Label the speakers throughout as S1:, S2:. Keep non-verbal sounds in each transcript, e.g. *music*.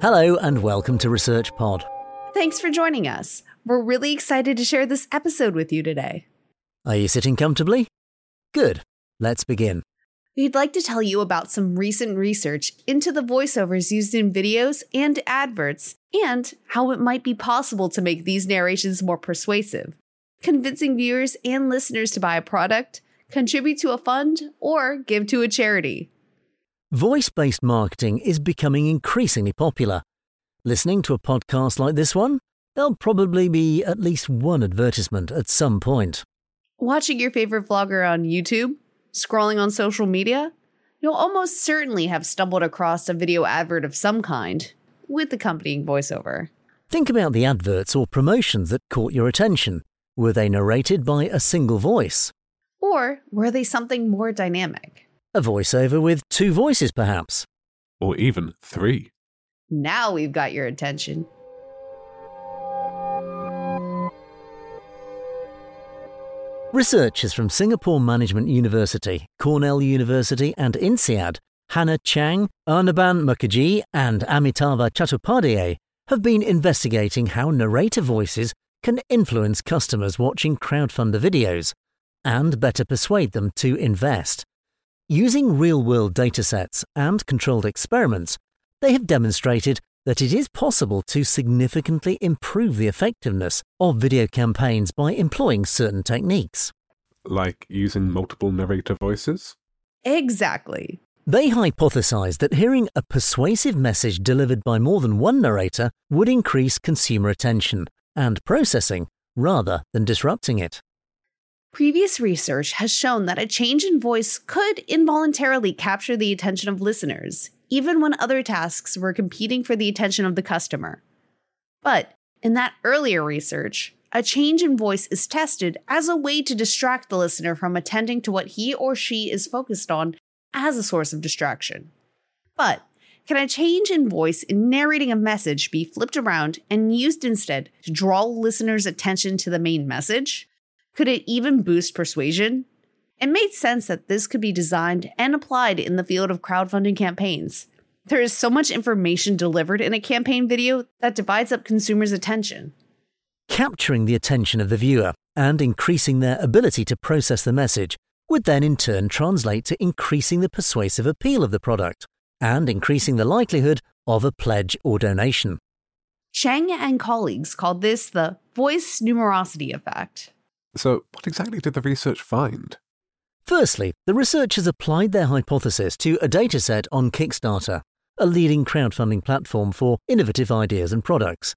S1: Hello, and welcome to Research Pod.
S2: Thanks for joining us. We're really excited to share this episode with you today.
S1: Are you sitting comfortably? Good. Let's begin.
S2: We'd like to tell you about some recent research into the voiceovers used in videos and adverts, and how it might be possible to make these narrations more persuasive, convincing viewers and listeners to buy a product, contribute to a fund, or give to a charity.
S1: Voice based marketing is becoming increasingly popular. Listening to a podcast like this one, there'll probably be at least one advertisement at some point.
S2: Watching your favorite vlogger on YouTube, scrolling on social media, you'll almost certainly have stumbled across a video advert of some kind with accompanying voiceover.
S1: Think about the adverts or promotions that caught your attention. Were they narrated by a single voice?
S2: Or were they something more dynamic?
S1: A voiceover with two voices, perhaps.
S3: Or even three.
S2: Now we've got your attention.
S1: Researchers from Singapore Management University, Cornell University, and INSEAD, Hannah Chang, Anirban Mukherjee, and Amitava Chattopadhyay, have been investigating how narrator voices can influence customers watching crowdfunder videos and better persuade them to invest. Using real world datasets and controlled experiments, they have demonstrated that it is possible to significantly improve the effectiveness of video campaigns by employing certain techniques.
S3: Like using multiple narrator voices?
S2: Exactly.
S1: They hypothesized that hearing a persuasive message delivered by more than one narrator would increase consumer attention and processing rather than disrupting it.
S2: Previous research has shown that a change in voice could involuntarily capture the attention of listeners, even when other tasks were competing for the attention of the customer. But in that earlier research, a change in voice is tested as a way to distract the listener from attending to what he or she is focused on as a source of distraction. But can a change in voice in narrating a message be flipped around and used instead to draw listeners' attention to the main message? Could it even boost persuasion? It made sense that this could be designed and applied in the field of crowdfunding campaigns. There is so much information delivered in a campaign video that divides up consumers' attention.
S1: Capturing the attention of the viewer and increasing their ability to process the message would then in turn translate to increasing the persuasive appeal of the product and increasing the likelihood of a pledge or donation.
S2: Chang and colleagues called this the voice numerosity effect.
S3: So, what exactly did the research find?
S1: Firstly, the researchers applied their hypothesis to a dataset on Kickstarter, a leading crowdfunding platform for innovative ideas and products.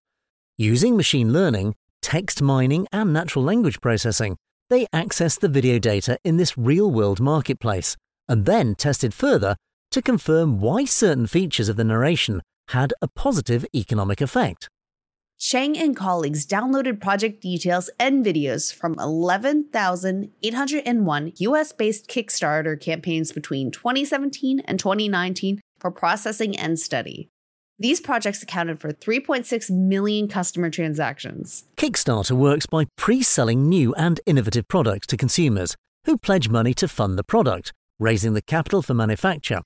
S1: Using machine learning, text mining, and natural language processing, they accessed the video data in this real world marketplace and then tested further to confirm why certain features of the narration had a positive economic effect.
S2: Chang and colleagues downloaded project details and videos from 11,801 US based Kickstarter campaigns between 2017 and 2019 for processing and study. These projects accounted for 3.6 million customer transactions.
S1: Kickstarter works by pre selling new and innovative products to consumers who pledge money to fund the product, raising the capital for manufacture.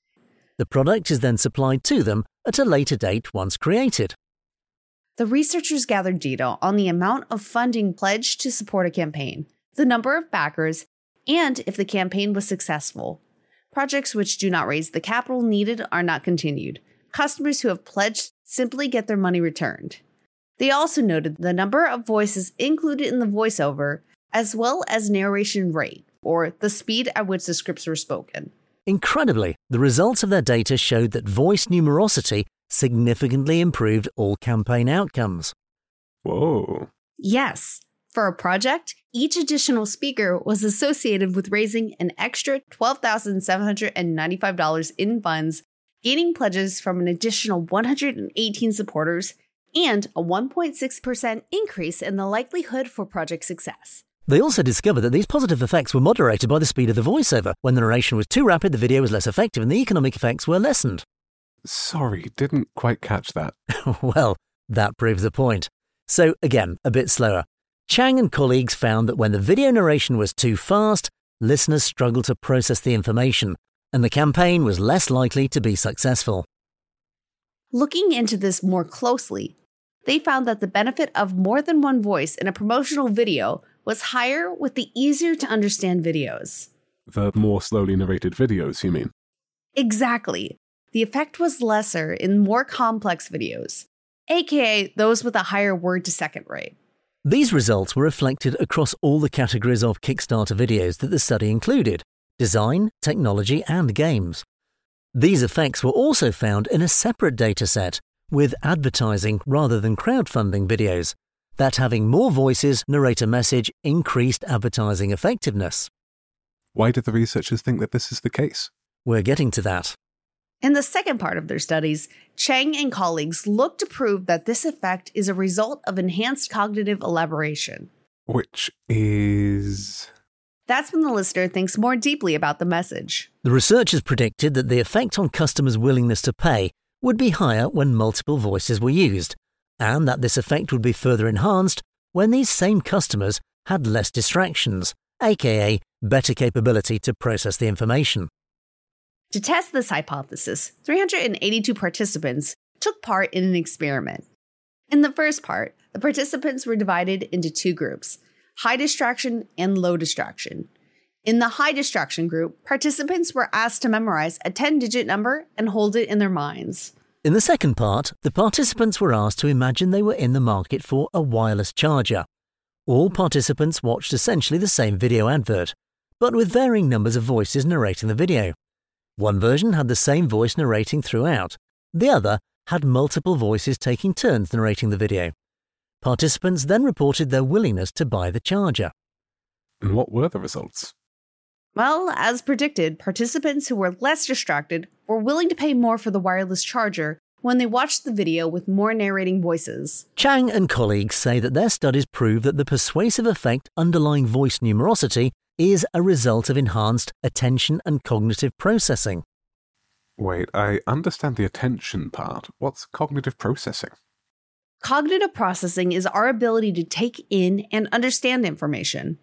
S1: The product is then supplied to them at a later date once created.
S2: The researchers gathered data on the amount of funding pledged to support a campaign, the number of backers, and if the campaign was successful. Projects which do not raise the capital needed are not continued. Customers who have pledged simply get their money returned. They also noted the number of voices included in the voiceover, as well as narration rate, or the speed at which the scripts were spoken.
S1: Incredibly, the results of their data showed that voice numerosity significantly improved all campaign outcomes.
S3: Whoa.
S2: Yes. For a project, each additional speaker was associated with raising an extra $12,795 in funds, gaining pledges from an additional 118 supporters, and a 1.6% increase in the likelihood for project success.
S1: They also discovered that these positive effects were moderated by the speed of the voiceover. When the narration was too rapid, the video was less effective and the economic effects were lessened.
S3: Sorry, didn't quite catch that. *laughs*
S1: well, that proves the point. So, again, a bit slower. Chang and colleagues found that when the video narration was too fast, listeners struggled to process the information, and the campaign was less likely to be successful.
S2: Looking into this more closely, they found that the benefit of more than one voice in a promotional video was higher with the easier to understand videos.
S3: The more slowly narrated videos, you mean?
S2: Exactly. The effect was lesser in more complex videos, aka those with a higher word to second rate.
S1: These results were reflected across all the categories of Kickstarter videos that the study included design, technology, and games. These effects were also found in a separate dataset with advertising rather than crowdfunding videos, that having more voices narrate a message increased advertising effectiveness.
S3: Why do the researchers think that this is the case?
S1: We're getting to that.
S2: In the second part of their studies, Chang and colleagues looked to prove that this effect is a result of enhanced cognitive elaboration.
S3: Which is.
S2: That's when the listener thinks more deeply about the message.
S1: The researchers predicted that the effect on customers' willingness to pay would be higher when multiple voices were used, and that this effect would be further enhanced when these same customers had less distractions, aka better capability to process the information.
S2: To test this hypothesis, 382 participants took part in an experiment. In the first part, the participants were divided into two groups high distraction and low distraction. In the high distraction group, participants were asked to memorize a 10 digit number and hold it in their minds.
S1: In the second part, the participants were asked to imagine they were in the market for a wireless charger. All participants watched essentially the same video advert, but with varying numbers of voices narrating the video. One version had the same voice narrating throughout, the other had multiple voices taking turns narrating the video. Participants then reported their willingness to buy the charger.
S3: And what were the results?
S2: Well, as predicted, participants who were less distracted were willing to pay more for the wireless charger when they watched the video with more narrating voices.
S1: Chang and colleagues say that their studies prove that the persuasive effect underlying voice numerosity is a result of enhanced attention and cognitive processing.
S3: Wait, I understand the attention part. What's cognitive processing?
S2: Cognitive processing is our ability to take in and understand information.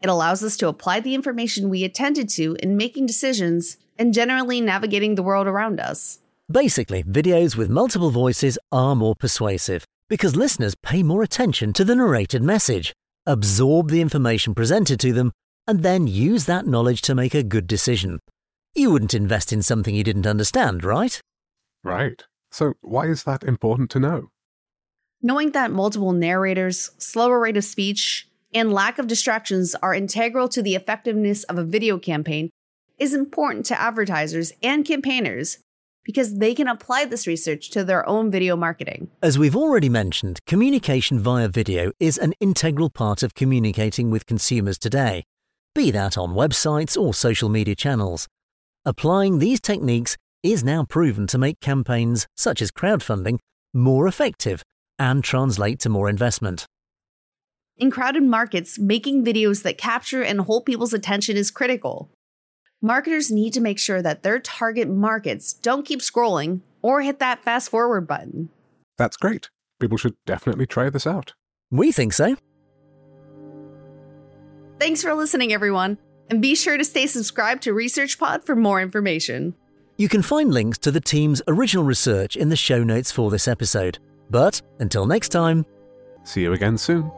S2: It allows us to apply the information we attended to in making decisions and generally navigating the world around us.
S1: Basically, videos with multiple voices are more persuasive because listeners pay more attention to the narrated message, absorb the information presented to them, and then use that knowledge to make a good decision. You wouldn't invest in something you didn't understand, right?
S3: Right. So, why is that important to know?
S2: Knowing that multiple narrators, slower rate of speech, and lack of distractions are integral to the effectiveness of a video campaign is important to advertisers and campaigners because they can apply this research to their own video marketing.
S1: As we've already mentioned, communication via video is an integral part of communicating with consumers today, be that on websites or social media channels. Applying these techniques is now proven to make campaigns, such as crowdfunding, more effective and translate to more investment.
S2: In crowded markets, making videos that capture and hold people's attention is critical. Marketers need to make sure that their target markets don't keep scrolling or hit that fast forward button.
S3: That's great. People should definitely try this out.
S1: We think so.
S2: Thanks for listening, everyone, and be sure to stay subscribed to ResearchPod for more information.
S1: You can find links to the team's original research in the show notes for this episode. But until next time,
S3: See you again soon.